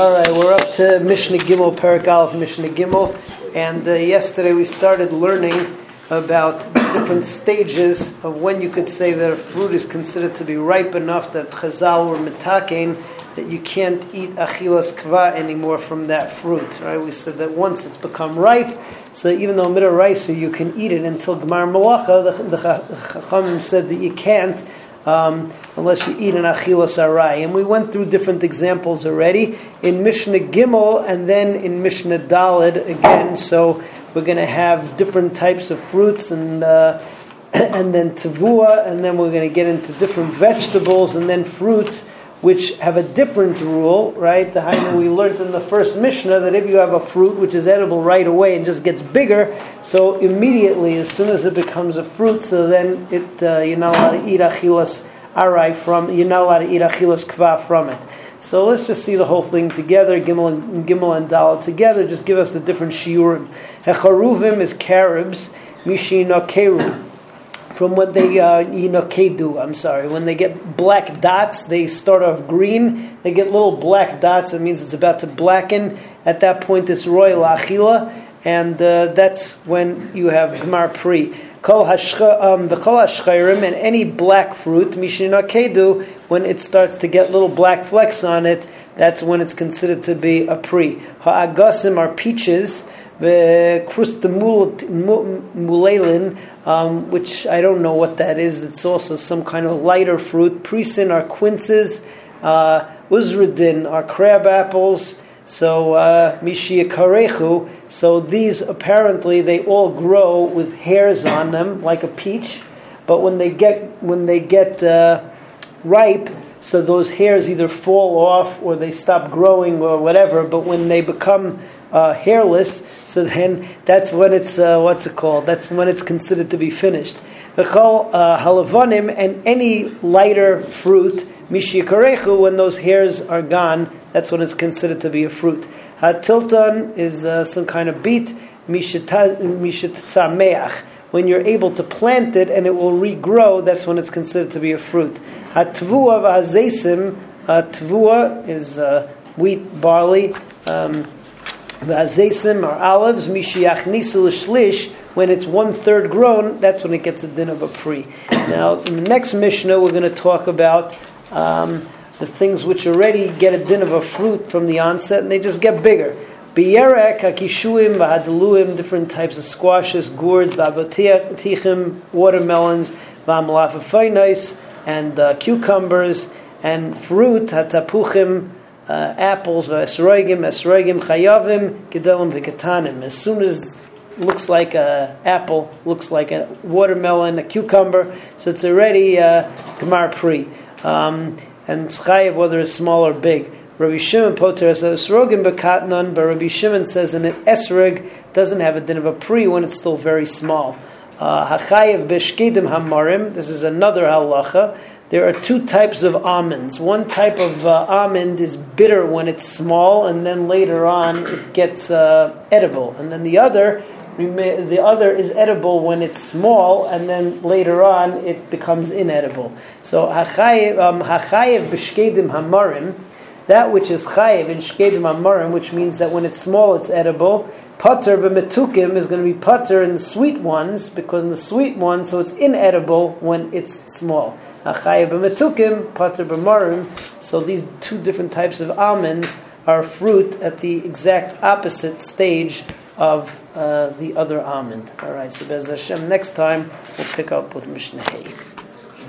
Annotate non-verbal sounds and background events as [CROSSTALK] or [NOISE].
All right, we're up to Mishnah Gimel, Perek Aleph, Mishnah Gimel, and uh, yesterday we started learning about different stages of when you could say that a fruit is considered to be ripe enough that Chazal or mitakein that you can't eat achilas kva anymore from that fruit. Right? We said that once it's become ripe, so even though midah you can eat it until Gemar Malacha, the, the Chachamim said that you can't um, unless you eat an achilas arai. And we went through different examples already in Mishnah Gimel and then in Mishnah Dalid again. So we're going to have different types of fruits and. Uh, [COUGHS] and then tavua, and then we're going to get into different vegetables and then fruits, which have a different rule, right? The Hainu we learned in the first Mishnah that if you have a fruit which is edible right away and just gets bigger, so immediately, as soon as it becomes a fruit, so then it uh, you're not allowed to eat achilas arai from, you're not allowed to eat achilas kva from it. So let's just see the whole thing together, Gimel and, Gimel and Dal together, just give us the different shiurim. Hecharuvim is carobs, mishina keru. From what they, uh, you know, kedu, I'm sorry. When they get black dots, they start off green, they get little black dots, that means it's about to blacken. At that point, it's royal achila, and uh, that's when you have Gmar Pri. Kol um, the kol hashchayrim and any black fruit mishina kedu when it starts to get little black flecks on it, that's when it's considered to be a pre. Ha'agasim are peaches. The um, which I don't know what that is. It's also some kind of lighter fruit. Prisin are quinces. Uh, uzradin are crab apples. So uh, Karechu. So these apparently they all grow with hairs on them like a peach, but when they get when they get uh, ripe, so those hairs either fall off or they stop growing or whatever. But when they become uh, hairless, so then that's when it's uh, what's it called? That's when it's considered to be finished. Call uh, halavanim and any lighter fruit Mishikarechu, when those hairs are gone, that's when it's considered to be a fruit. Hatilton is uh, some kind of beet. Mishatzameach, when you're able to plant it and it will regrow, that's when it's considered to be a fruit. Hatvua v'hazesim, tvua is uh, wheat, barley. Um, V'hazesim are olives. Mishiachnisu l'shlish, when it's one third grown, that's when it gets the din of a pre. Now, in the next Mishnah, we're going to talk about um, the things which already get a din of a fruit from the onset, and they just get bigger. Biyerek, hakishuim, vahadaluim, different types of squashes, gourds, vavotichim, watermelons, vamalafafainais, and uh, cucumbers, and fruit, hatapuchim, uh, apples, esroigim, esroigim, chayavim, gedelim, vikatanim. As soon as looks like a apple, looks like a watermelon, a cucumber, so it's already uh, Gemar Pri um, and chayiv whether it's small or big. Rabbi Shimon Poter says esrogim bekatnon, but Rabbi Shimon says an esrog doesn't have a din of a pri when it's still very small. Hachayiv beshkedim hamarim. This is another halacha. There are two types of almonds. One type of uh, almond is bitter when it's small, and then later on it gets uh, edible. And then the other the other is edible when it's small, and then later on it becomes inedible. So hachayev um, b'shkedim hamarim, that which is chayev in shkedim hamarim, which means that when it's small it's edible. Putter b'metukim is going to be putter in the sweet ones because in the sweet ones, so it's inedible when it's small. Achayev b'metukim, putter b'marim. So these two different types of almonds are fruit at the exact opposite stage of uh, the other almond. All right, so Bez Hashem, next time we'll pick up with Mishnah.